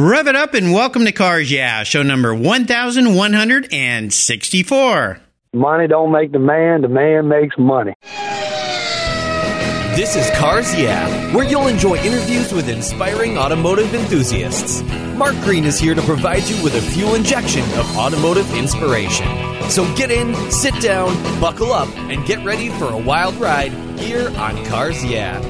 Rev it up and welcome to Cars Yeah, show number 1164. Money don't make the man, the man makes money. This is Cars Yeah, where you'll enjoy interviews with inspiring automotive enthusiasts. Mark Green is here to provide you with a fuel injection of automotive inspiration. So get in, sit down, buckle up, and get ready for a wild ride here on Cars Yeah.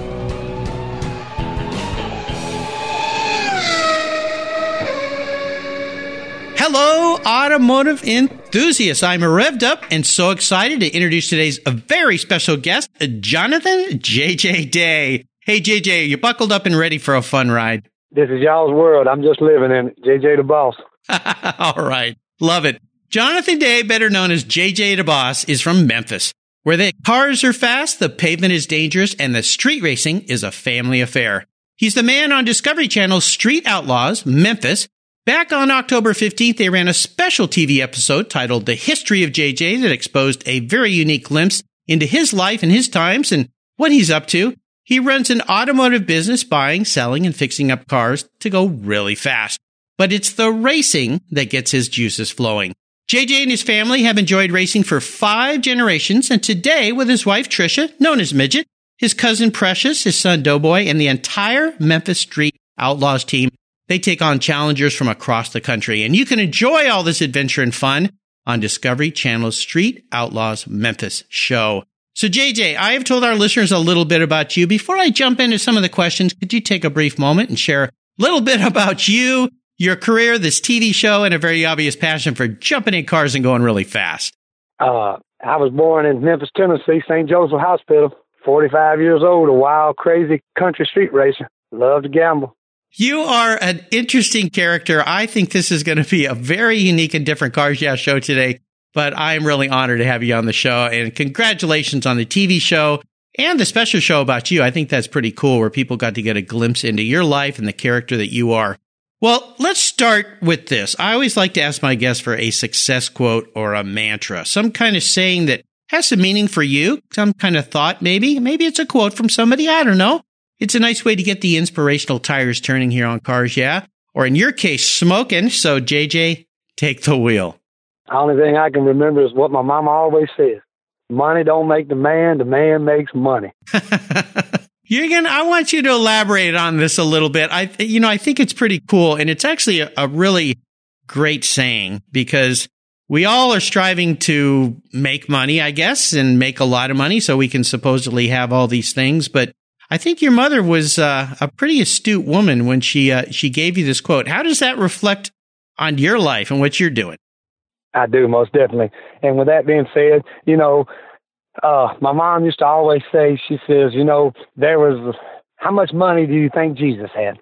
Hello, automotive enthusiasts. I'm revved up and so excited to introduce today's uh, very special guest, uh, Jonathan JJ Day. Hey, JJ, you buckled up and ready for a fun ride? This is y'all's world. I'm just living in it. JJ the boss. All right. Love it. Jonathan Day, better known as JJ the Boss, is from Memphis, where the cars are fast, the pavement is dangerous, and the street racing is a family affair. He's the man on Discovery Channel's Street Outlaws, Memphis. Back on October 15th, they ran a special TV episode titled The History of JJ that exposed a very unique glimpse into his life and his times and what he's up to. He runs an automotive business buying, selling, and fixing up cars to go really fast. But it's the racing that gets his juices flowing. JJ and his family have enjoyed racing for five generations, and today, with his wife Trisha, known as Midget, his cousin Precious, his son Doughboy, and the entire Memphis Street Outlaws team, they take on challengers from across the country. And you can enjoy all this adventure and fun on Discovery Channel's Street Outlaws Memphis show. So, JJ, I have told our listeners a little bit about you. Before I jump into some of the questions, could you take a brief moment and share a little bit about you, your career, this TV show, and a very obvious passion for jumping in cars and going really fast? Uh, I was born in Memphis, Tennessee, St. Joseph Hospital. 45 years old, a wild, crazy country street racer. Love to gamble. You are an interesting character. I think this is going to be a very unique and different Cars Yeah show today but I'm really honored to have you on the show. And congratulations on the TV show and the special show about you. I think that's pretty cool where people got to get a glimpse into your life and the character that you are. Well, let's start with this. I always like to ask my guests for a success quote or a mantra, some kind of saying that has some meaning for you, some kind of thought, maybe. Maybe it's a quote from somebody. I don't know. It's a nice way to get the inspirational tires turning here on cars. Yeah. Or in your case, smoking. So JJ, take the wheel. The only thing I can remember is what my mama always says. Money don't make the man, the man makes money. You're gonna. I want you to elaborate on this a little bit. I, you know, I think it's pretty cool, and it's actually a, a really great saying because we all are striving to make money, I guess, and make a lot of money so we can supposedly have all these things. But I think your mother was uh, a pretty astute woman when she uh, she gave you this quote. How does that reflect on your life and what you're doing? I do most definitely. And with that being said, you know, uh, my mom used to always say, she says, you know, there was how much money do you think Jesus had?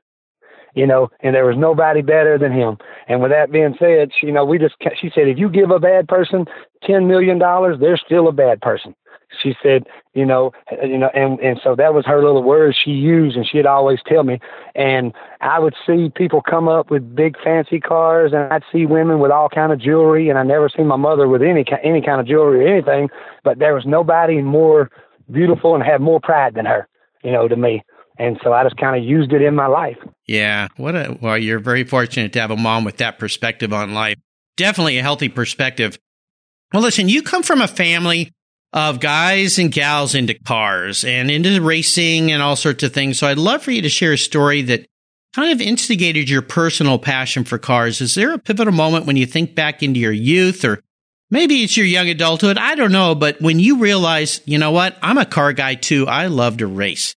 You know, and there was nobody better than him. And with that being said, she, you know, we just she said, if you give a bad person ten million dollars, they're still a bad person she said, you know, uh, you know, and and so that was her little words she used, and she'd always tell me. And I would see people come up with big fancy cars, and I'd see women with all kind of jewelry, and I never seen my mother with any any kind of jewelry or anything. But there was nobody more beautiful and had more pride than her, you know, to me. And so I just kind of used it in my life. Yeah, what a well, you're very fortunate to have a mom with that perspective on life. Definitely a healthy perspective. Well, listen, you come from a family of guys and gals into cars and into racing and all sorts of things. So I'd love for you to share a story that kind of instigated your personal passion for cars. Is there a pivotal moment when you think back into your youth or maybe it's your young adulthood? I don't know. But when you realize, you know what? I'm a car guy too. I love to race.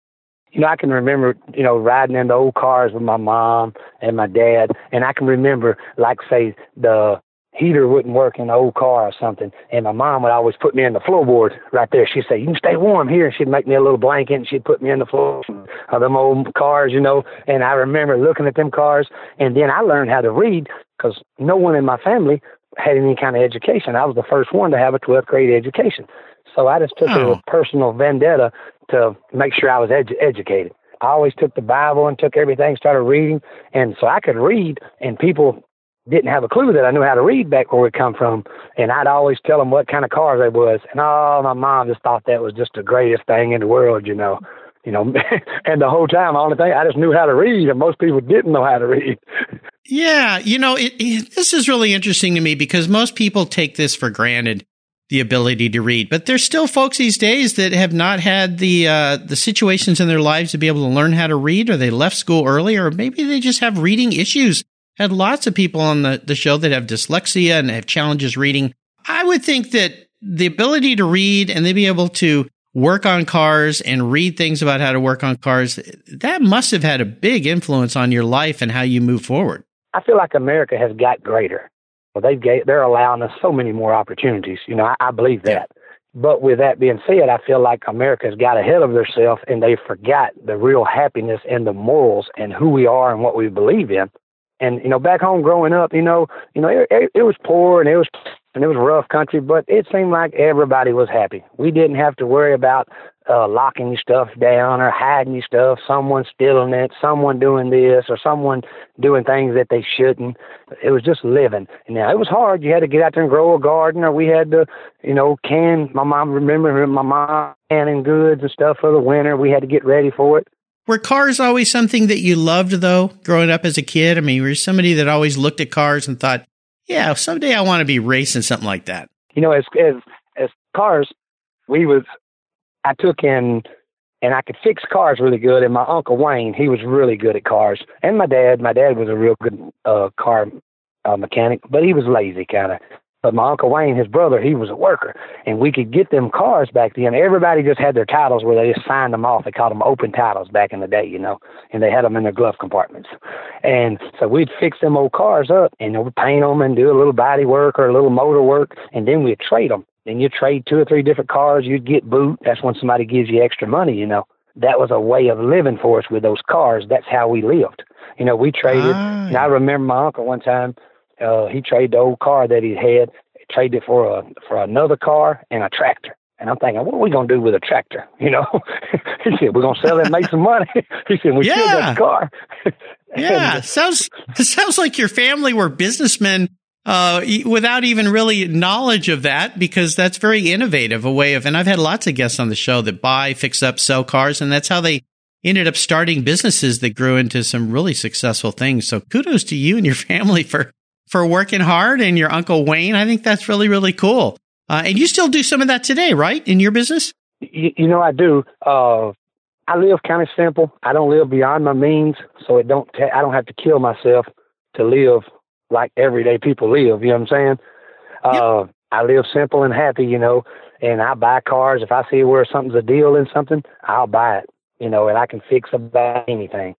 You know, I can remember, you know, riding in the old cars with my mom and my dad. And I can remember, like, say, the heater wouldn't work in the old car or something. And my mom would always put me in the floorboard right there. She'd say, You can stay warm here. She'd make me a little blanket and she'd put me in the floor of them old cars, you know. And I remember looking at them cars. And then I learned how to read because no one in my family had any kind of education. I was the first one to have a 12th grade education. So I just took oh. a personal vendetta to make sure I was edu- educated. I always took the Bible and took everything, started reading, and so I could read, and people didn't have a clue that I knew how to read back where we come from. And I'd always tell them what kind of car they was. And oh, my mom just thought that was just the greatest thing in the world, you know. You know, and the whole time, the only thing I just knew how to read, and most people didn't know how to read. Yeah, you know, it, it, this is really interesting to me because most people take this for granted, the ability to read. But there's still folks these days that have not had the uh, the situations in their lives to be able to learn how to read, or they left school early, or maybe they just have reading issues. Had lots of people on the, the show that have dyslexia and have challenges reading. I would think that the ability to read and then be able to work on cars and read things about how to work on cars, that must have had a big influence on your life and how you move forward. I feel like America has got greater. Well, they've they're allowing us so many more opportunities. You know, I, I believe that. But with that being said, I feel like America's got ahead of themselves and they forgot the real happiness and the morals and who we are and what we believe in. And you know, back home growing up, you know, you know, it, it, it was poor and it was and it was rough country, but it seemed like everybody was happy. We didn't have to worry about uh, locking stuff down or hiding stuff, someone stealing it, someone doing this or someone doing things that they shouldn't. It was just living. And now it was hard. You had to get out there and grow a garden or we had to, you know, can my mom remember my mom canning goods and stuff for the winter. We had to get ready for it. Were cars always something that you loved though, growing up as a kid? I mean, were you somebody that always looked at cars and thought, yeah, someday I want to be racing something like that? You know, as as as cars, we was I took in and I could fix cars really good. And my uncle Wayne, he was really good at cars, and my dad. My dad was a real good uh, car uh, mechanic, but he was lazy kind of. But my uncle Wayne, his brother, he was a worker, and we could get them cars back then. Everybody just had their titles where they just signed them off. They called them open titles back in the day, you know, and they had them in their glove compartments. And so we'd fix them old cars up and we'd paint them and do a little body work or a little motor work, and then we'd trade them. Then you trade two or three different cars. You'd get boot. That's when somebody gives you extra money, you know. That was a way of living for us with those cars. That's how we lived. You know, we traded. Ah. And I remember my uncle one time uh, he traded the old car that he had, traded it for a for another car and a tractor. And I'm thinking, what are we gonna do with a tractor? You know, he said we're gonna sell it and make some money. he said we yeah. still got the car. yeah, sounds sounds like your family were businessmen uh, without even really knowledge of that, because that's very innovative a way of. And I've had lots of guests on the show that buy, fix up, sell cars, and that's how they ended up starting businesses that grew into some really successful things. So kudos to you and your family for for working hard and your uncle Wayne. I think that's really, really cool. Uh, and you still do some of that today, right? In your business? You, you know, I do. Uh, I live kind of simple. I don't live beyond my means, so it don't. I don't have to kill myself to live like everyday people live. You know what I'm saying? Yep. Uh, I live simple and happy, you know. And I buy cars if I see where something's a deal in something, I'll buy it. You know, and I can fix about anything.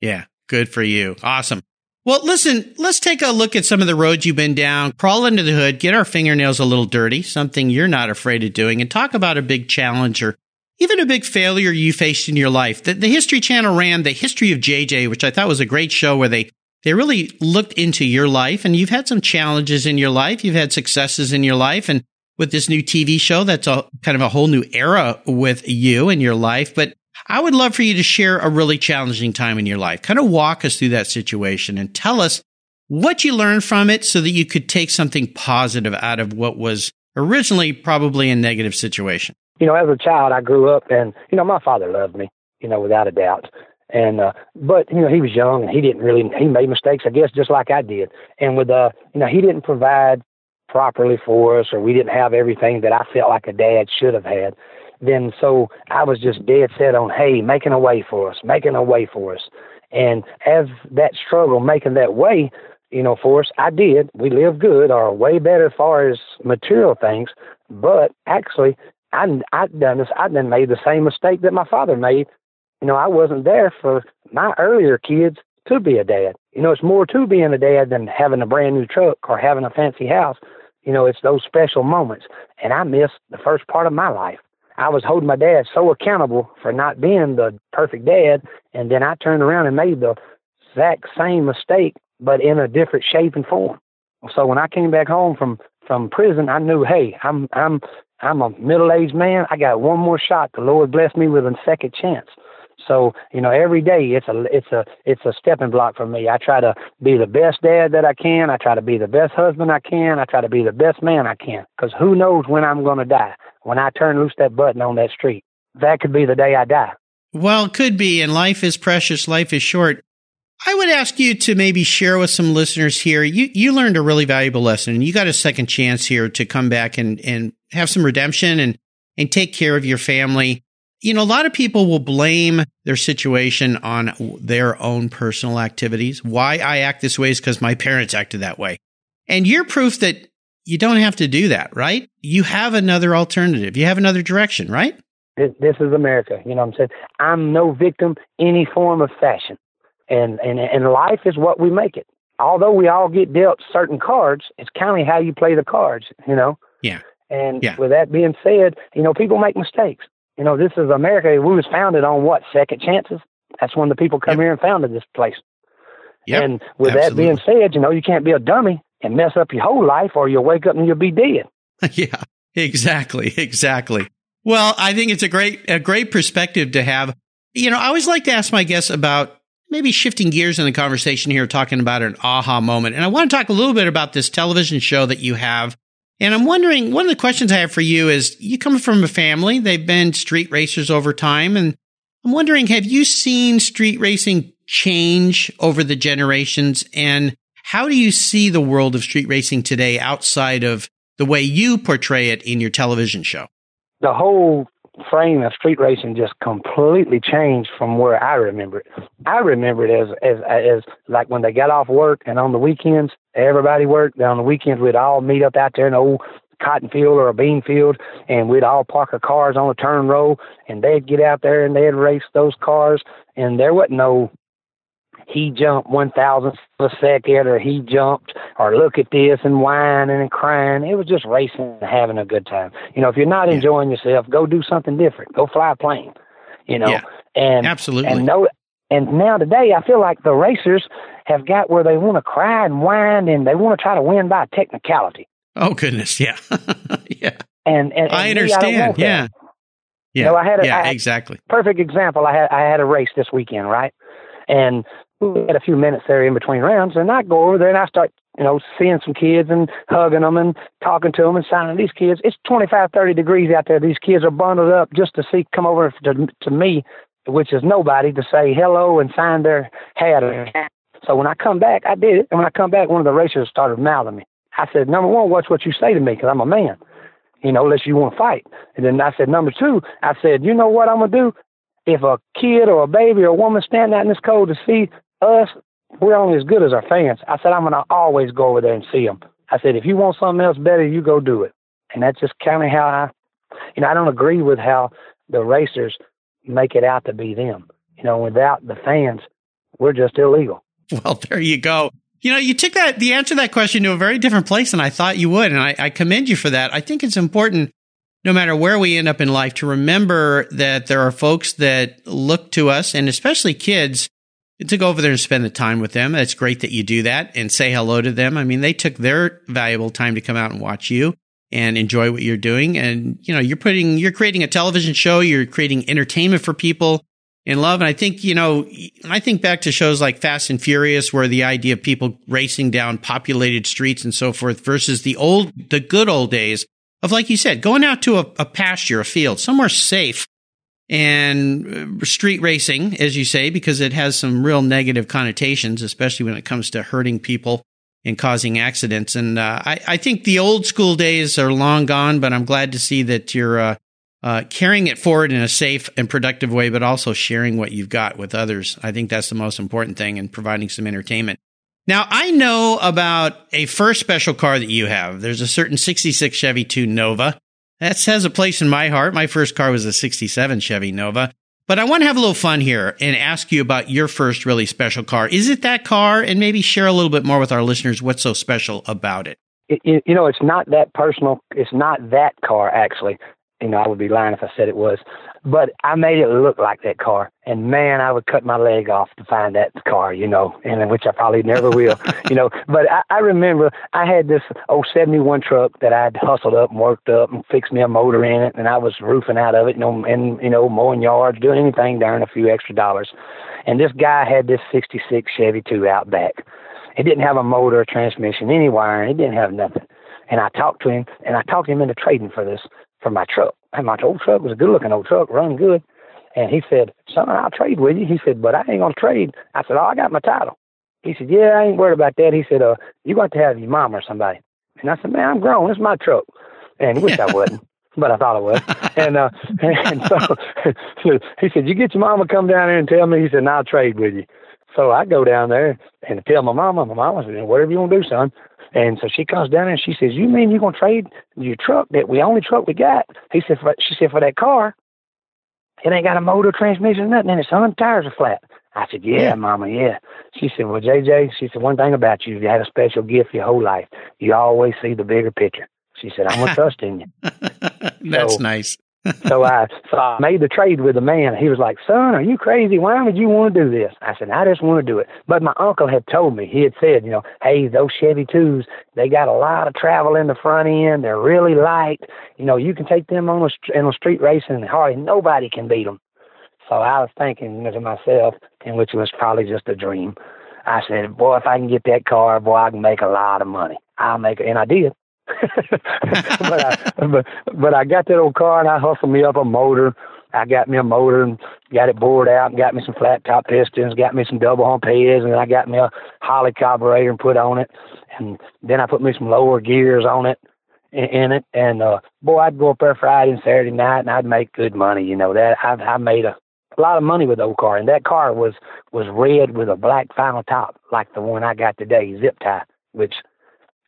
Yeah, good for you. Awesome. Well, listen, let's take a look at some of the roads you've been down, crawl into the hood, get our fingernails a little dirty, something you're not afraid of doing, and talk about a big challenge or even a big failure you faced in your life. The, the History Channel ran the History of JJ, which I thought was a great show where they, they really looked into your life and you've had some challenges in your life. You've had successes in your life. And with this new TV show, that's a kind of a whole new era with you and your life. But I would love for you to share a really challenging time in your life. Kind of walk us through that situation and tell us what you learned from it so that you could take something positive out of what was originally probably a negative situation. You know, as a child, I grew up and, you know, my father loved me, you know, without a doubt. And, uh, but, you know, he was young and he didn't really, he made mistakes, I guess, just like I did. And with, uh, you know, he didn't provide properly for us or we didn't have everything that I felt like a dad should have had then so I was just dead set on, hey, making a way for us, making a way for us. And as that struggle, making that way, you know, for us, I did. We lived good or way better as far as material things. But actually, I I done this. I done made the same mistake that my father made. You know, I wasn't there for my earlier kids to be a dad. You know, it's more to being a dad than having a brand new truck or having a fancy house. You know, it's those special moments. And I missed the first part of my life. I was holding my dad so accountable for not being the perfect dad, and then I turned around and made the exact same mistake, but in a different shape and form. So when I came back home from from prison, I knew, hey, I'm I'm I'm a middle aged man. I got one more shot. The Lord blessed me with a second chance. So you know, every day it's a it's a it's a stepping block for me. I try to be the best dad that I can. I try to be the best husband I can. I try to be the best man I can. Because who knows when I'm going to die? when I turn loose that button on that street. That could be the day I die. Well, could be. And life is precious. Life is short. I would ask you to maybe share with some listeners here. You you learned a really valuable lesson, and you got a second chance here to come back and and have some redemption and and take care of your family. You know, a lot of people will blame their situation on their own personal activities. Why I act this way is because my parents acted that way. And you're proof that you don't have to do that, right? You have another alternative. You have another direction, right? This, this is America. You know what I'm saying? I'm no victim any form of fashion. And, and, and life is what we make it. Although we all get dealt certain cards, it's kind of how you play the cards, you know? Yeah. And yeah. with that being said, you know, people make mistakes. You know, this is America. We was founded on what? Second chances? That's when the people come yep. here and founded this place. Yep. And with Absolutely. that being said, you know, you can't be a dummy and mess up your whole life or you'll wake up and you'll be dead. yeah, exactly. Exactly. Well, I think it's a great, a great perspective to have. You know, I always like to ask my guests about maybe shifting gears in the conversation here, talking about an aha moment. And I want to talk a little bit about this television show that you have. And I'm wondering, one of the questions I have for you is you come from a family, they've been street racers over time. And I'm wondering, have you seen street racing change over the generations? And how do you see the world of street racing today outside of the way you portray it in your television show? The whole frame of street racing just completely changed from where I remember it. I remember it as as as like when they got off work and on the weekends everybody worked. On the weekends we'd all meet up out there in the old cotton field or a bean field and we'd all park our cars on a turn row and they'd get out there and they'd race those cars and there wasn't no he jumped one thousandth of a second or he jumped or look at this and whining and crying. It was just racing and having a good time. You know, if you're not Yeah. enjoying yourself, go do something different. Go fly a plane. You know. Yeah. And Absolutely. and no and now today I feel like the racers have got where they want to cry and whine and they want to try to win by technicality. oh goodness. Yeah. yeah. And, and, and I me, understand. want that. Yeah. Yeah. know, I had a- yeah, I- exactly. perfect example. I had I had a race this weekend, right? And we had a few minutes there in between rounds, and I go over there and I start, you know, seeing some kids and hugging them and talking to them and signing these kids. It's 25, 30 degrees out there. These kids are bundled up just to see come over to to me, which is nobody, to say hello and sign their hat. So when I come back, I did it. And when I come back, one of the racers started mouthing me. I said, number one, watch what you say to me because I'm a man, you know, unless you want to fight. And then I said, number two, I said, you know what I'm going to do? If a kid or a baby or a woman stand out in this cold to see us, we're only as good as our fans. I said, I'm going to always go over there and see them. I said, if you want something else better, you go do it. And that's just kind of how I, you know, I don't agree with how the racers make it out to be them. You know, without the fans, we're just illegal. Well, there you go. You know, you took that the answer to that question to a very different place than I thought you would, and I, I commend you for that. I think it's important, no matter where we end up in life, to remember that there are folks that look to us, and especially kids, to go over there and spend the time with them. It's great that you do that and say hello to them. I mean, they took their valuable time to come out and watch you and enjoy what you're doing. And, you know, you're putting, you're creating a television show, you're creating entertainment for people in love. And I think, you know, I think back to shows like Fast and Furious, where the idea of people racing down populated streets and so forth versus the old, the good old days of, like you said, going out to a, a pasture, a field, somewhere safe and uh, street racing, as you say, because it has some real negative connotations, especially when it comes to hurting people and causing accidents. And uh, I, I think the old school days are long gone, but I'm glad to see that you're uh, uh, carrying it forward in a safe and productive way, but also sharing what you've got with others. I think that's the most important thing and providing some entertainment. Now, I know about a first special car that you have. There's a certain 66 Chevy 2 Nova. That has a place in my heart. My first car was a 67 Chevy Nova. But I want to have a little fun here and ask you about your first really special car. Is it that car? And maybe share a little bit more with our listeners what's so special about it. It, it, you know, it's not that personal. It's not that car, actually. You know, I would be lying if I said it was. But I made it look like that car. And man, I would cut my leg off to find that car, you know, and which I probably never will, you know. But I, I remember I had this old 71 truck that I'd hustled up and worked up and fixed me a motor in it. And I was roofing out of it, you know, and, you know, mowing yards, doing anything to earn a few extra dollars. And this guy had this 66 Chevy 2 out back. It didn't have a motor, transmission, any wiring. It didn't have nothing. And I talked to him, and I talked him into trading for this for my truck. And my old truck was a good looking old truck, run good. And he said, son, I'll trade with you. He said, but I ain't going to trade. I said, oh, I got my title. He said, yeah, I ain't worried about that. He said, uh, you got to have your mom or somebody. And I said, man, I'm grown. It's my truck. And he wished I wasn't. But I thought I was, and uh, and so he said, "You get your mama come down here and tell me." He said, "I'll trade with you." So I go down there and tell my mama. My mama said, "Whatever you want to do, son." And so she comes down and she says, "You mean you're gonna trade your truck that we only truck we got?" He said, for, "She said for that car, it ain't got a motor, transmission, nothing in it. Son, tires are flat." I said, yeah, yeah, Mama, yeah. She said, well, JJ, she said, one thing about you, you had a special gift your whole life. You always see the bigger picture. She said, I'm gonna trust in you. That's so, nice. So I so I made the trade with the man. He was like, "Son, are you crazy? Why would you want to do this?" I said, "I just want to do it." But my uncle had told me. He had said, "You know, hey, those Chevy twos, they got a lot of travel in the front end. They're really light. You know, you can take them on a, in a street racing, and hardly nobody can beat them." So I was thinking to myself, and which was probably just a dream. I said, "Boy, if I can get that car, boy, I can make a lot of money. I'll make it," and I did. but I but, but I got that old car and I hustled me up a motor. I got me a motor and got it bored out and got me some flat top pistons, got me some double hump heads, and I got me a Holley carburetor and put on it. And then I put me some lower gears on it in, it. And uh boy, I'd go up there Friday and Saturday night and I'd make good money, you know, that I I made a a lot of money with old car and that car was was red with a black vinyl top like the one I got today, zip tie, which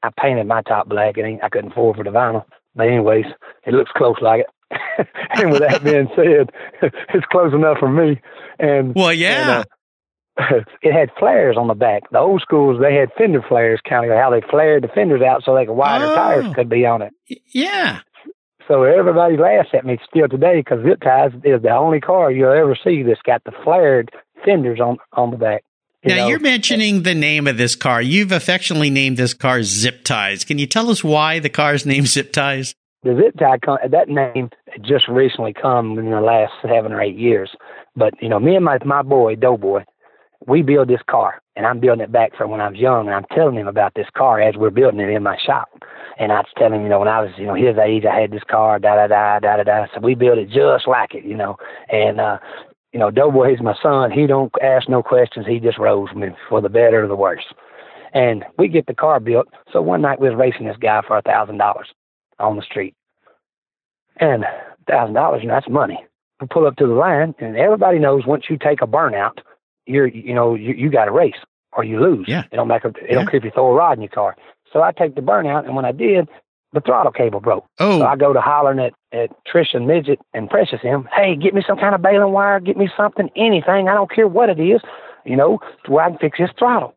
I painted my top black and I couldn't afford for the vinyl. But anyways, it looks close like it. and with that being said, it's close enough for me. And well, yeah. And, uh, it had flares on the back. The old schools they had fender flares, kind of how they flared the fenders out so they could wider oh, tires could be on it. Yeah. So everybody laughs at me still today because Zip Ties is the only car you'll ever see that's got the flared fenders on on the back. You now know? you're mentioning the name of this car. You've affectionately named this car Zip Ties. Can you tell us why the car's named Zip Ties? The Zip Tie, that name just recently come in the last seven or eight years. But you know, me and my my boy Doughboy, we build this car, and I'm building it back from when I was young, and I'm telling him about this car as we're building it in my shop. And I was telling him, you know, when I was, you know, his age, I had this car, da da da da da da. So we built it just like it, you know. And uh, you know, Doughboy, he's my son. He don't ask no questions. He just rolls me for the better or the worse. And we get the car built. So one night we was racing this guy for a thousand dollars on the street. And thousand dollars, you know, that's money. We pull up to the line, and everybody knows once you take a burnout, you're, you know, you, you got to race or you lose. Yeah. It don't matter. It yeah. don't care if you throw a rod in your car. So I take the burnout, and when I did, the throttle cable broke. Oh. So I go to hollering at, at Trish and Midget and Precious him, hey, get me some kind of baling wire, get me something, anything, I don't care what it is, you know, to where I can fix this throttle.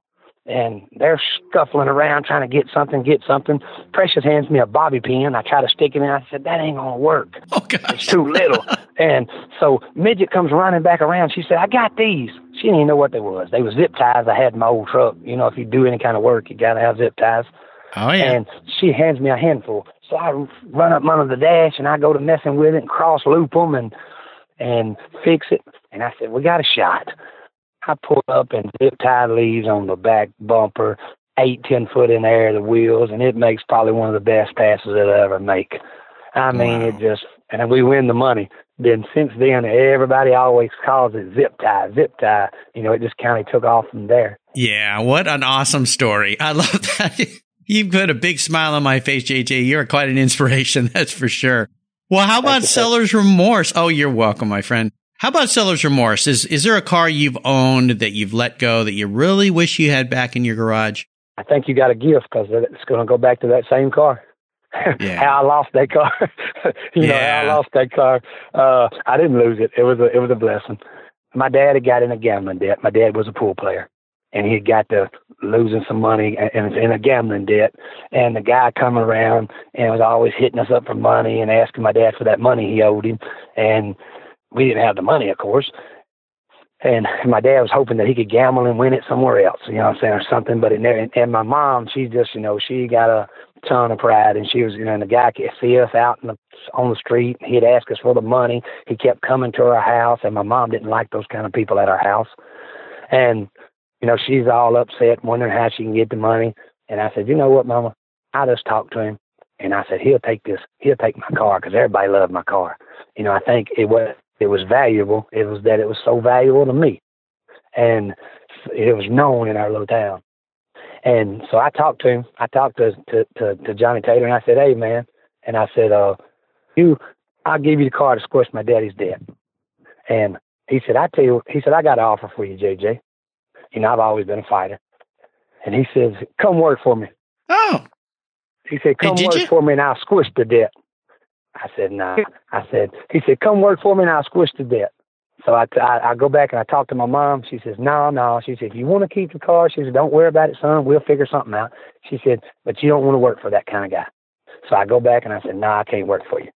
And they're scuffling around trying to get something, get something. Precious hands me a bobby pin. I try to stick it in. I said, that ain't going to work. Oh, gosh. It's too little. and so Midget comes running back around. She said, I got these. She didn't even know what they was. They were zip ties I had in my old truck. You know, if you do any kind of work, you got to have zip ties. Oh, yeah. And she hands me a handful. So I run up under the dash and I go to messing with it and cross loop them and and fix it. And I said, we got a shot. I pull up and zip tie leaves on the back bumper, eight, ten foot in the air, the wheels, and it makes probably one of the best passes it'll ever make. I mean, wow. it just, and we win the money. Then since then, everybody always calls it zip tie, zip tie. You know, it just kind of took off from there. Yeah, what an awesome story. I love that. You've put a big smile on my face, JJ. You're quite an inspiration, that's for sure. Well, how about seller's remorse? Oh, you're welcome, my friend. How about seller's remorse? Is is there a car you've owned that you've let go that you really wish you had back in your garage? I think you got a gift because it's going to go back to that same car. Yeah. how I lost that car. you yeah. know, how I lost that car. Uh, I didn't lose it. It was a it was a blessing. My dad had got in a gambling debt. My dad was a pool player, and he got to losing some money and in a gambling debt. And the guy coming around and was always hitting us up for money and asking my dad for that money he owed him. And we didn't have the money, of course. And my dad was hoping that he could gamble and win it somewhere else, you know what I'm saying, or something. But it never. And my mom, she just, you know, she got a ton of pride, and she was, you know, and the guy could see us out in the, on the street. He'd ask us for the money. He kept coming to our house, and my mom didn't like those kind of people at our house. And you know, she's all upset, wondering how she can get the money. And I said, you know what, Mama? I just talked to him, and I said he'll take this, he'll take my car because everybody loved my car. You know, I think it was it was valuable. It was that it was so valuable to me, and it was known in our little town. And so I talked to him. I talked to to to, to Johnny Taylor, and I said, "Hey, man," and I said, "Uh, you, I'll give you the car to squish my daddy's debt." And he said, "I tell you," he said, "I got an offer for you, JJ. You know, I've always been a fighter." And he says, "Come work for me." Oh. He said, "Come work you? for me, and I'll squish the debt." I said, "Nah." I said, "He said, come work for me, and I'll squish the debt." So I, I, I go back and I talk to my mom. She says, no, no. She said, you want to keep the car, she said, don't worry about it, son. We'll figure something out. She said, but you don't want to work for that kind of guy. So I go back and I said, no, nah, I can't work for you.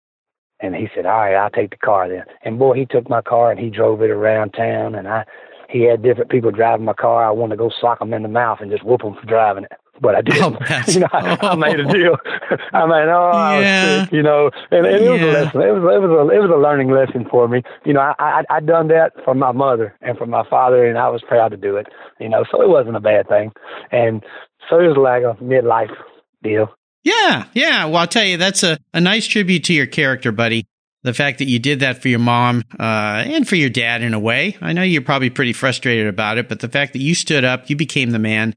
And he said, all right, I'll take the car then. And boy, he took my car and he drove it around town. And I, he had different people driving my car. I wanted to go sock them in the mouth and just whoop them for driving it but I did. Oh, you know, I, I, made a deal. I mean, oh, yeah. Sick, you know, and, and it was a lesson. It was it was a it was a learning lesson for me. You know, I I I done that for my mother and for my father, and I was proud to do it. You know, so it wasn't a bad thing, and so it was like a midlife deal. Yeah, yeah. Well, I'll tell you, that's a, a nice tribute to your character, buddy. The fact that you did that for your mom uh, and for your dad in a way. I know you're probably pretty frustrated about it, but the fact that you stood up, you became the man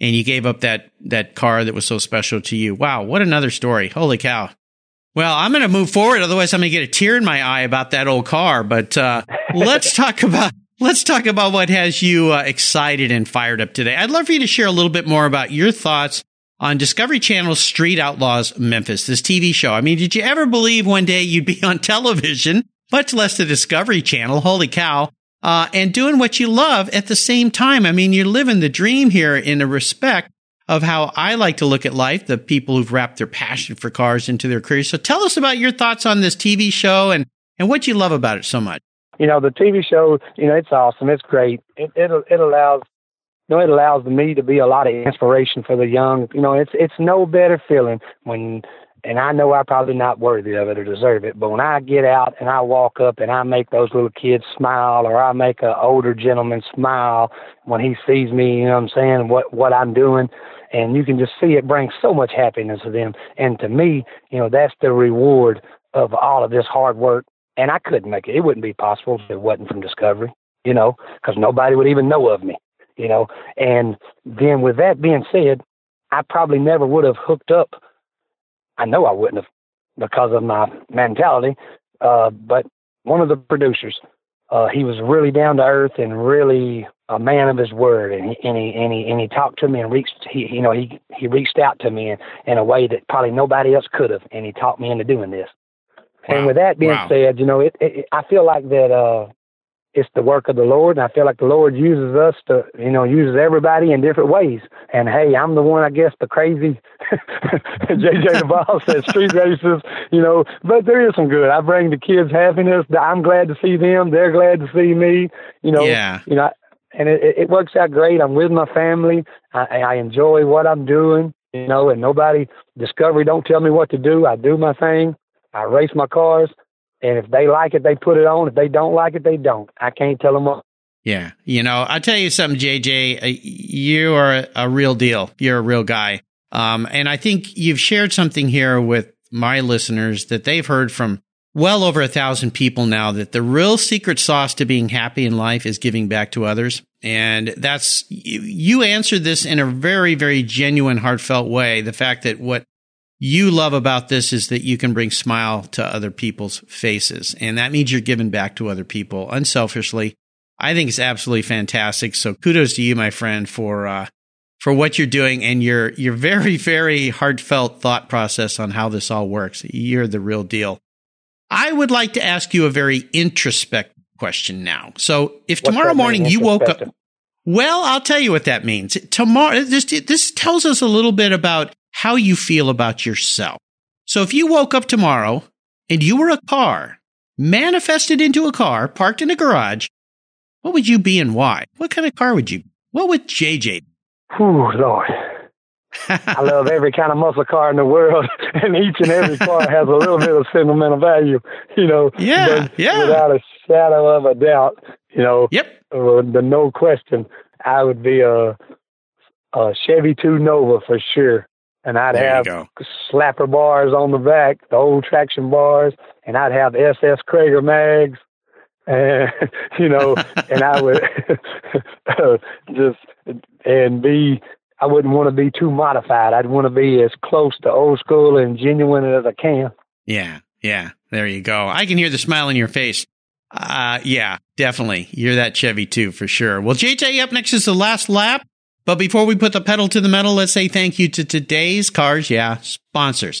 and you gave up that that car that was so special to you. Wow, what another story. Holy cow. Well, I'm going to move forward otherwise I'm going to get a tear in my eye about that old car, but uh, let's talk about let's talk about what has you uh, excited and fired up today. I'd love for you to share a little bit more about your thoughts on Discovery Channel's Street Outlaws Memphis, this TV show. I mean, did you ever believe one day you'd be on television, much less the Discovery Channel? Holy cow uh, and doing what you love at the same time. I mean, you're living the dream here in a respect of how I like to look at life, the people who've wrapped their passion for cars into their careers. So tell us about your thoughts on this TV show and, and what you love about it so much. You know, the TV show, you know, it's awesome. It's great. It, it, it allows, know, it allows me to be a lot of inspiration for the young. You know, it's, it's no better feeling when and I know I'm probably not worthy of it or deserve it, but when I get out and I walk up and I make those little kids smile or I make an older gentleman smile when he sees me, you know what I'm saying, what what I'm doing, and you can just see it brings so much happiness to them. And to me, you know, that's the reward of all of this hard work. And I couldn't make it. It wouldn't be possible if it wasn't from Discovery, you know, because nobody would even know of me, you know. And then with that being said, I probably never would have hooked up I know I wouldn't have because of my mentality. Uh, but one of the producers, uh, he was really down to earth and really a man of his word, and he and he and he, and he talked to me and reached he you know he he reached out to me in, in a way that probably nobody else could have, and he talked me into doing this. Wow. And with that being wow. said, you know, it, it I feel like that uh, it's the work of the Lord, and I feel like the Lord uses us to, you know, uses everybody in different ways. And hey, I'm the one, I guess, the crazy JJ the boss at street races, you know. But there is some good. I bring the kids happiness. I'm glad to see them. They're glad to see me. You know, yeah. You know, and it, it works out great. I'm with my family. I, I enjoy what I'm doing. You know, and nobody Discovery don't tell me what to do. I do my thing. I race my cars. And if they like it, they put it on. If they don't like it, they don't. I can't tell them what. Yeah. You know, I'll tell you something, JJ. Uh, you are a real deal. You're a real guy. Um, and I think you've shared something here with my listeners that they've heard from well over a thousand people now that the real secret sauce to being happy in life is giving back to others. And that's, you answered this in a very, very genuine, heartfelt way. The fact that what you love about this is that you can bring smile to other people's faces. And that means you're giving back to other people unselfishly. I think it's absolutely fantastic. So kudos to you, my friend, for, uh, for what you're doing and your, your very, very heartfelt thought process on how this all works. You're the real deal. I would like to ask you a very introspective question now. So if What's tomorrow morning you woke up, well, I'll tell you what that means. Tomorrow, this, this tells us a little bit about how you feel about yourself. So if you woke up tomorrow and you were a car, manifested into a car, parked in a garage, what would you be and why? What kind of car would you? What would JJ? Whew, Lord. I love every kind of muscle car in the world, and each and every car has a little bit of sentimental value, you know. Yeah, yeah. Without a shadow of a doubt, you know. Yep. Uh, the no question, I would be a, a Chevy 2 Nova for sure and I'd there have slapper bars on the back, the old traction bars, and I'd have SS Cragar mags, and you know, and I would just and be. I wouldn't want to be too modified. I'd want to be as close to old school and genuine as I can. Yeah, yeah. There you go. I can hear the smile in your face. Uh, yeah, definitely. You're that Chevy 2, for sure. Well, JJ, up next is the last lap. But before we put the pedal to the metal, let's say thank you to today's Cars Yeah sponsors.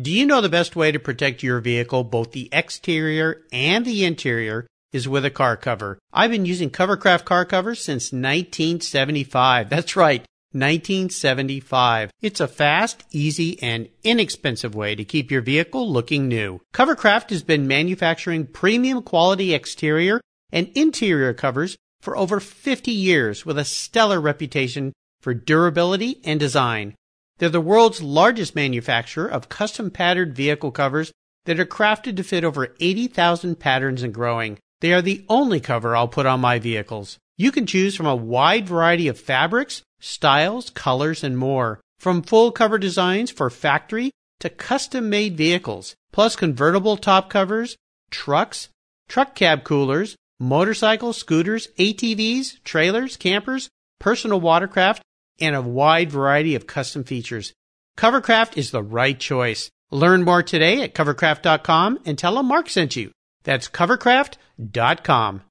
Do you know the best way to protect your vehicle, both the exterior and the interior, is with a car cover? I've been using Covercraft car covers since 1975. That's right. 1975. It's a fast, easy, and inexpensive way to keep your vehicle looking new. Covercraft has been manufacturing premium quality exterior and interior covers for over 50 years with a stellar reputation for durability and design. They're the world's largest manufacturer of custom patterned vehicle covers that are crafted to fit over 80,000 patterns and growing. They are the only cover I'll put on my vehicles. You can choose from a wide variety of fabrics, styles, colors, and more. From full cover designs for factory to custom made vehicles, plus convertible top covers, trucks, truck cab coolers, motorcycles, scooters, ATVs, trailers, campers, personal watercraft, and a wide variety of custom features. Covercraft is the right choice. Learn more today at covercraft.com and tell them Mark sent you. That's covercraft.com.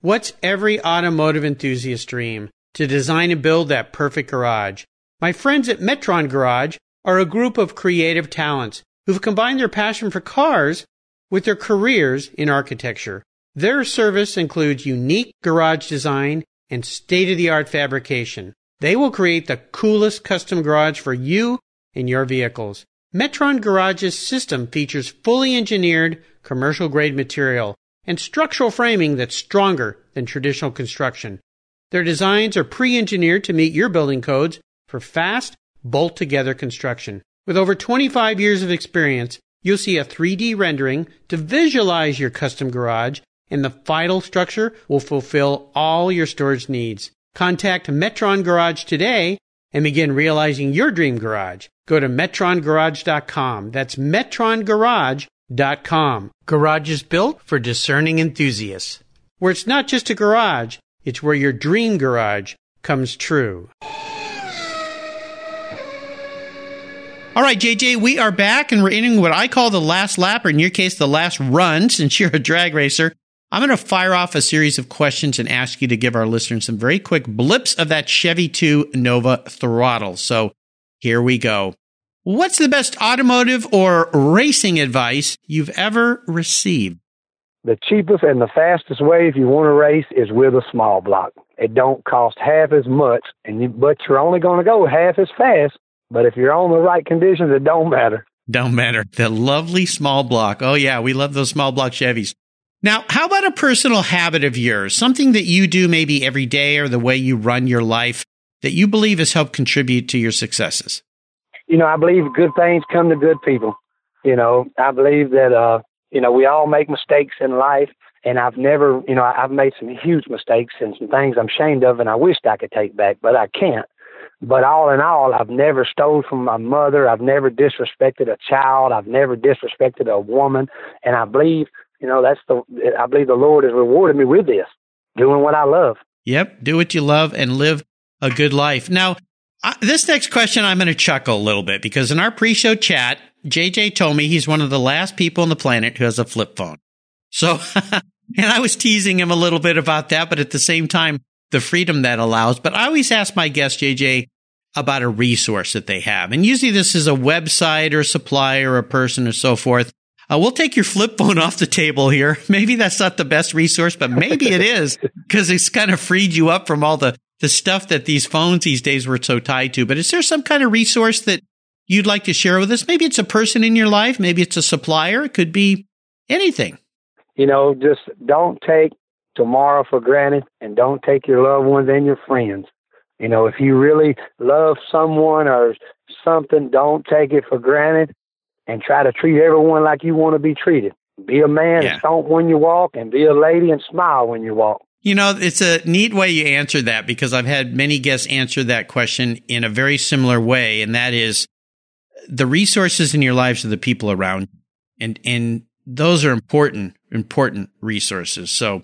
What's every automotive enthusiast dream? To design and build that perfect garage. My friends at Metron Garage are a group of creative talents who've combined their passion for cars with their careers in architecture. Their service includes unique garage design and state of the art fabrication. They will create the coolest custom garage for you and your vehicles. Metron Garage's system features fully engineered commercial grade material and structural framing that's stronger than traditional construction. Their designs are pre engineered to meet your building codes for fast, bolt together construction. With over 25 years of experience, you'll see a 3D rendering to visualize your custom garage and the final structure will fulfill all your storage needs. Contact Metron Garage today and begin realizing your dream garage. Go to metrongarage.com. That's metrongarage.com. Garage is built for discerning enthusiasts. Where it's not just a garage, it's where your dream garage comes true. All right, JJ, we are back and we're in what I call the last lap, or in your case, the last run, since you're a drag racer. I'm going to fire off a series of questions and ask you to give our listeners some very quick blips of that Chevy 2 Nova throttle. So here we go. What's the best automotive or racing advice you've ever received? The cheapest and the fastest way if you want to race is with a small block. It don't cost half as much, and you, but you're only going to go half as fast. But if you're on the right conditions, it don't matter. Don't matter. The lovely small block. Oh yeah, we love those small block Chevys. Now, how about a personal habit of yours? Something that you do maybe every day or the way you run your life that you believe has helped contribute to your successes? You know, I believe good things come to good people. You know, I believe that, uh, you know, we all make mistakes in life. And I've never, you know, I've made some huge mistakes and some things I'm ashamed of and I wished I could take back, but I can't. But all in all, I've never stole from my mother. I've never disrespected a child. I've never disrespected a woman. And I believe you know, that's the, I believe the Lord has rewarded me with this, doing what I love. Yep. Do what you love and live a good life. Now, I, this next question, I'm going to chuckle a little bit because in our pre show chat, JJ told me he's one of the last people on the planet who has a flip phone. So, and I was teasing him a little bit about that, but at the same time, the freedom that allows. But I always ask my guest, JJ, about a resource that they have. And usually this is a website or a supplier or a person or so forth uh, we'll take your flip phone off the table here. Maybe that's not the best resource, but maybe it is because it's kind of freed you up from all the, the stuff that these phones these days were so tied to. But is there some kind of resource that you'd like to share with us? Maybe it's a person in your life. Maybe it's a supplier. It could be anything. You know, just don't take tomorrow for granted and don't take your loved ones and your friends. You know, if you really love someone or something, don't take it for granted and try to treat everyone like you want to be treated. Be a man yeah. and stomp when you walk, and be a lady and smile when you walk. You know, it's a neat way you answer that because I've had many guests answer that question in a very similar way, and that is the resources in your lives are the people around, and and those are important. important resources. So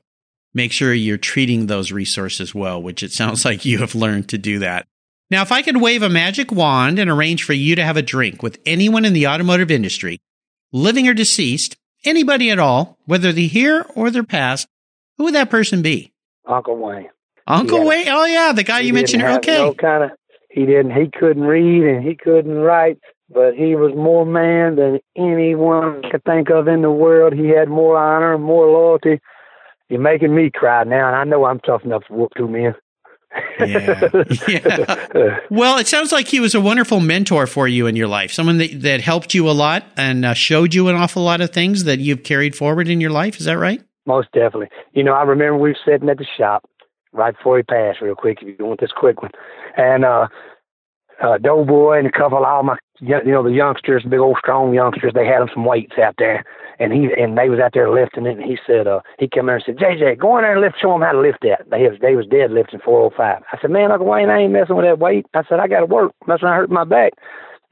make sure you're treating those resources well, which it sounds like you have learned to do that. Now, if I could wave a magic wand and arrange for you to have a drink with anyone in the automotive industry, living or deceased, anybody at all, whether they're here or they're past, who would that person be? Uncle Wayne. Uncle Yeah. Wayne? Oh, yeah, the guy He you mentioned. Okay. No kind of. He didn't. He couldn't read and he couldn't write, but he was more man than anyone could think of in the world. He had more honor and more loyalty. You're making me cry now, and I know I'm tough enough to whoop two men. Yeah. Yeah. Well, it sounds like he was a wonderful mentor for you in your life, someone that, that helped you a lot and uh, showed you an awful lot of things that you've carried forward in your life. Is that right? Most definitely. You know, I remember we were sitting at the shop right before he passed, real quick, if you want this quick one. And uh uh Doughboy and a couple of all my you know, the youngsters, big old strong youngsters, they had them some weights out there and he and they was out there lifting it and he said, uh he came there and said, JJ, go in there and lift show them how to lift that. They was they was dead lifting four oh five. I said, Man, Uncle Wayne, I ain't messing with that weight. I said, I gotta work. That's when I hurt my back.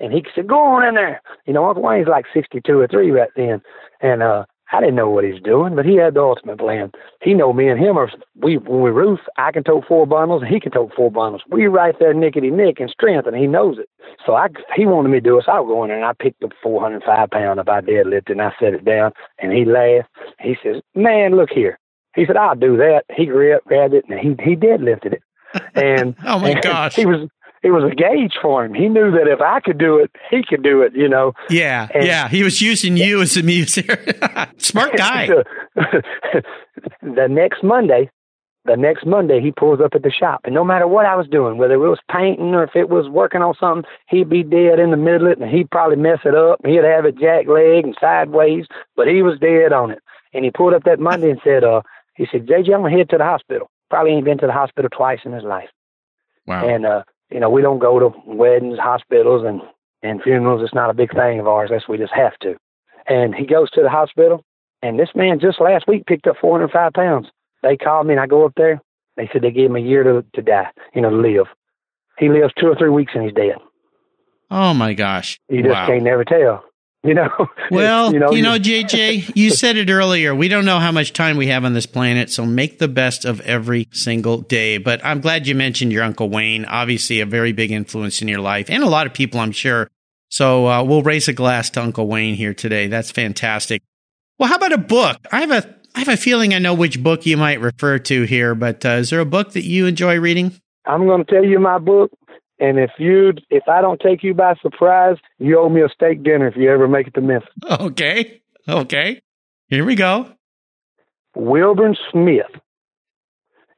And he said, Go on in there. You know, Uncle Wayne's like sixty two or three right then. And uh I didn't know what he's doing, but he had the ultimate plan. He know me and him are we when we roof, I can tote four bundles and he can tote four bundles. We right there nickety nick in strength and he knows it. So I he wanted me to do it, so I go in there and I picked up four hundred and five pound of I deadlift and I set it down and he laughed. He says, Man, look here. He said, I'll do that. He grabbed, grabbed it and he he deadlifted it. And Oh, my and gosh. He was it was a gauge for him. He knew that if I could do it, he could do it, you know. Yeah. And- yeah. He was using you as a music. Smart guy. the next Monday, the next Monday he pulls up at the shop, and no matter what I was doing, whether it was painting or if it was working on something, he'd be dead in the middle of it, and he'd probably mess it up. He'd have it jack leg and sideways, but he was dead on it. And he pulled up that Monday and said, "Uh, he said, JJ, I'm gonna head to the hospital. Probably ain't been to the hospital twice in his life." Wow. And uh, you know, we don't go to weddings, hospitals, and and funerals. It's not a big thing of ours. That's we just have to. And he goes to the hospital, and this man just last week picked up 405 pounds. They called me, and I go up there. They said they gave him a year to to die, you know, to live. He lives two or three weeks, and he's dead. Oh, my gosh. You just wow. can't never tell. You know. Well, you know, you- JJ, you said it earlier. We don't know how much time we have on this planet, so make the best of every single day. But I'm glad you mentioned your Uncle Wayne. Obviously, a very big influence in your life, and a lot of people, I'm sure. So uh, we'll raise a glass to Uncle Wayne here today. That's fantastic. Well, how about a book? I have a I have a feeling I know which book you might refer to here, but uh, is there a book that you enjoy reading? I'm going to tell you my book, and if you if I don't take you by surprise, you owe me a steak dinner if you ever make it to Memphis. Okay, okay, here we go. Wilbur Smith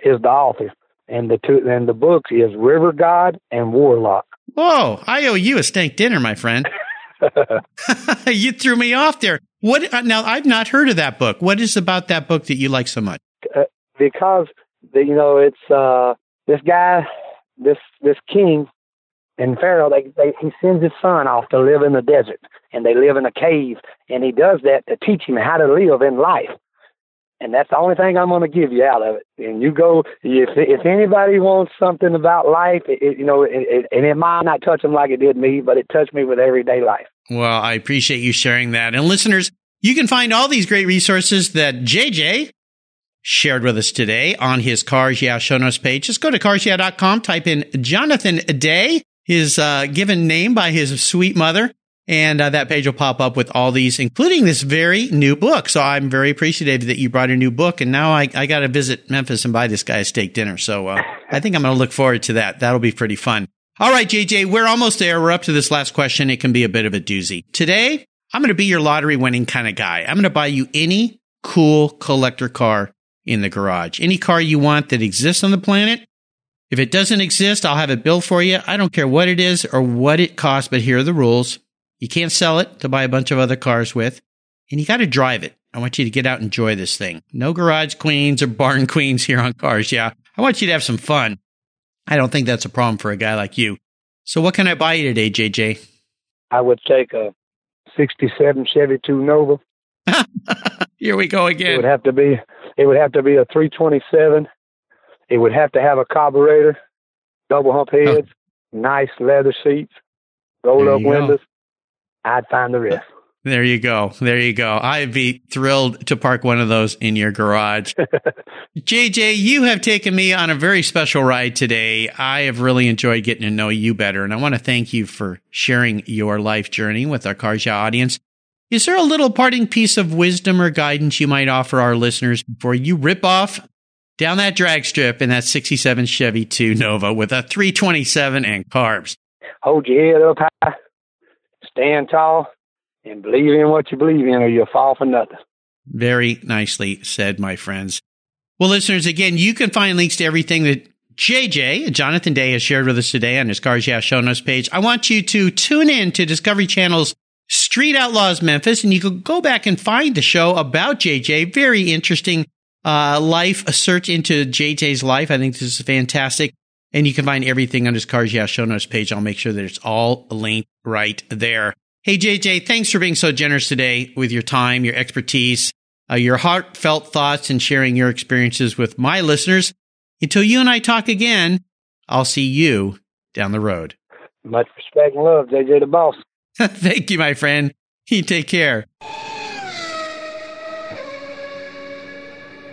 is the author, and the two and the book is River God and Warlock. Whoa, I owe you a steak dinner, my friend. you threw me off there. What uh, now? I've not heard of that book. What is about that book that you like so much? because the, you know it's uh this guy, this this king and Pharaoh. They, they he sends his son off to live in the desert, and they live in a cave, and he does that to teach him how to live in life. And that's the only thing I'm going to give you out of it. And you go if if anybody wants something about life, it, it, you know, it, it, and it might not touch them like it did me, but it touched me with everyday life. Well, I appreciate you sharing that. And listeners, you can find all these great resources that JJ shared with us today on his Cars Yeah show notes page. Just go to carsyeah.com, type in Jonathan Day, his uh, given name by his sweet mother, and uh, that page will pop up with all these, including this very new book. So I'm very appreciative that you brought a new book, and now I, I got to visit Memphis and buy this guy a steak dinner. So uh, I think I'm going to look forward to that. That'll be pretty fun. All right, JJ, we're almost there. We're up to this last question. It can be a bit of a doozy. Today, I'm going to be your lottery winning kind of guy. I'm going to buy you any cool collector car in the garage, any car you want that exists on the planet. If it doesn't exist, I'll have it built for you. I don't care what it is or what it costs, but here are the rules. You can't sell it to buy a bunch of other cars with, and you got to drive it. I want you to get out and enjoy this thing. No garage queens or barn queens here on cars. Yeah. I want you to have some fun. I don't think that's a problem for a guy like you. So what can I buy you today, JJ? I would take a '67 Chevy 2 Nova. Here we go again. It would have to be it would have to be a 327. It would have to have a carburetor, double hump heads, nice leather seats, roll up you go. windows. I'd find the rest. There you go. There you go. I'd be thrilled to park one of those in your garage. JJ, you have taken me on a very special ride today. I have really enjoyed getting to know you better, and I want to thank you for sharing your life journey with our Cars Yeah audience. Is there a little parting piece of wisdom or guidance you might offer our listeners before you rip off down that drag strip in that 67 Chevy 2 Nova with a 327 and carbs? Hold your head up high, stand tall, and believe in what you believe in, or you'll fall for nothing. Very nicely said, my friends. Well, listeners, again, you can find links to everything that JJ, Jonathan Day, has shared with us today on his Cars Yeah show notes page. I want you to tune in to Discovery Channel's Street Outlaws Memphis, and you can go back and find the show about JJ. Very interesting uh, life, a search into JJ's life. I think this is fantastic. And you can find everything on his Cars Yeah show notes page. I'll make sure that it's all linked right there. Hey, JJ, thanks for being so generous today with your time, your expertise, uh, your heartfelt thoughts, and sharing your experiences with my listeners. Until you and I talk again, I'll see you down the road. Much respect and love, JJ the Boss. Thank you, my friend. You take care.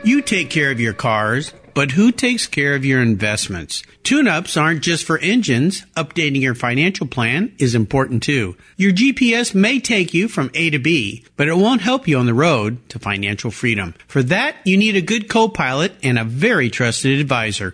You take care of your cars, but who takes care of your investments? Tune-ups aren't just for engines. Updating your financial plan is important too. Your GPS may take you from A to B, but it won't help you on the road to financial freedom. For that, you need a good co-pilot and a very trusted advisor.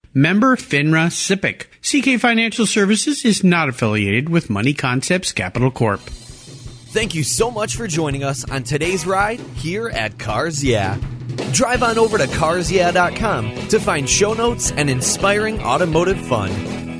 Member FINRA SIPC. CK Financial Services is not affiliated with Money Concepts Capital Corp. Thank you so much for joining us on today's ride here at Cars Yeah. Drive on over to carsyeah.com to find show notes and inspiring automotive fun.